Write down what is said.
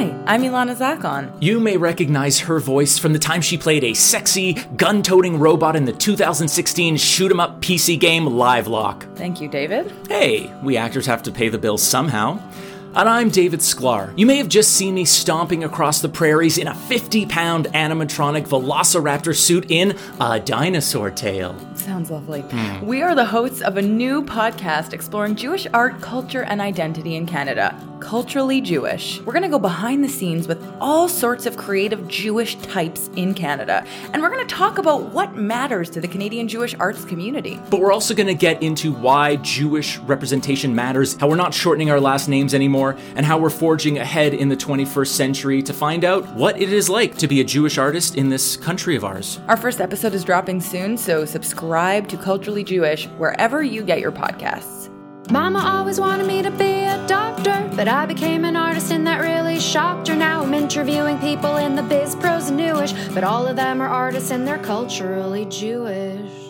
Hi, I'm Ilana Zackon. You may recognize her voice from the time she played a sexy, gun toting robot in the 2016 shoot 'em up PC game Livelock. Thank you, David. Hey, we actors have to pay the bills somehow. And I'm David Sklar. You may have just seen me stomping across the prairies in a 50 pound animatronic velociraptor suit in A Dinosaur Tale. Sounds lovely. We are the hosts of a new podcast exploring Jewish art, culture, and identity in Canada. Culturally Jewish. We're going to go behind the scenes with all sorts of creative Jewish types in Canada. And we're going to talk about what matters to the Canadian Jewish arts community. But we're also going to get into why Jewish representation matters, how we're not shortening our last names anymore, and how we're forging ahead in the 21st century to find out what it is like to be a Jewish artist in this country of ours. Our first episode is dropping soon, so subscribe to Culturally Jewish wherever you get your podcasts. Mama always wanted me to be a doctor, but I became an artist and that really shocked her. Now I'm interviewing people in the biz, pros, and newish, but all of them are artists and they're culturally Jewish.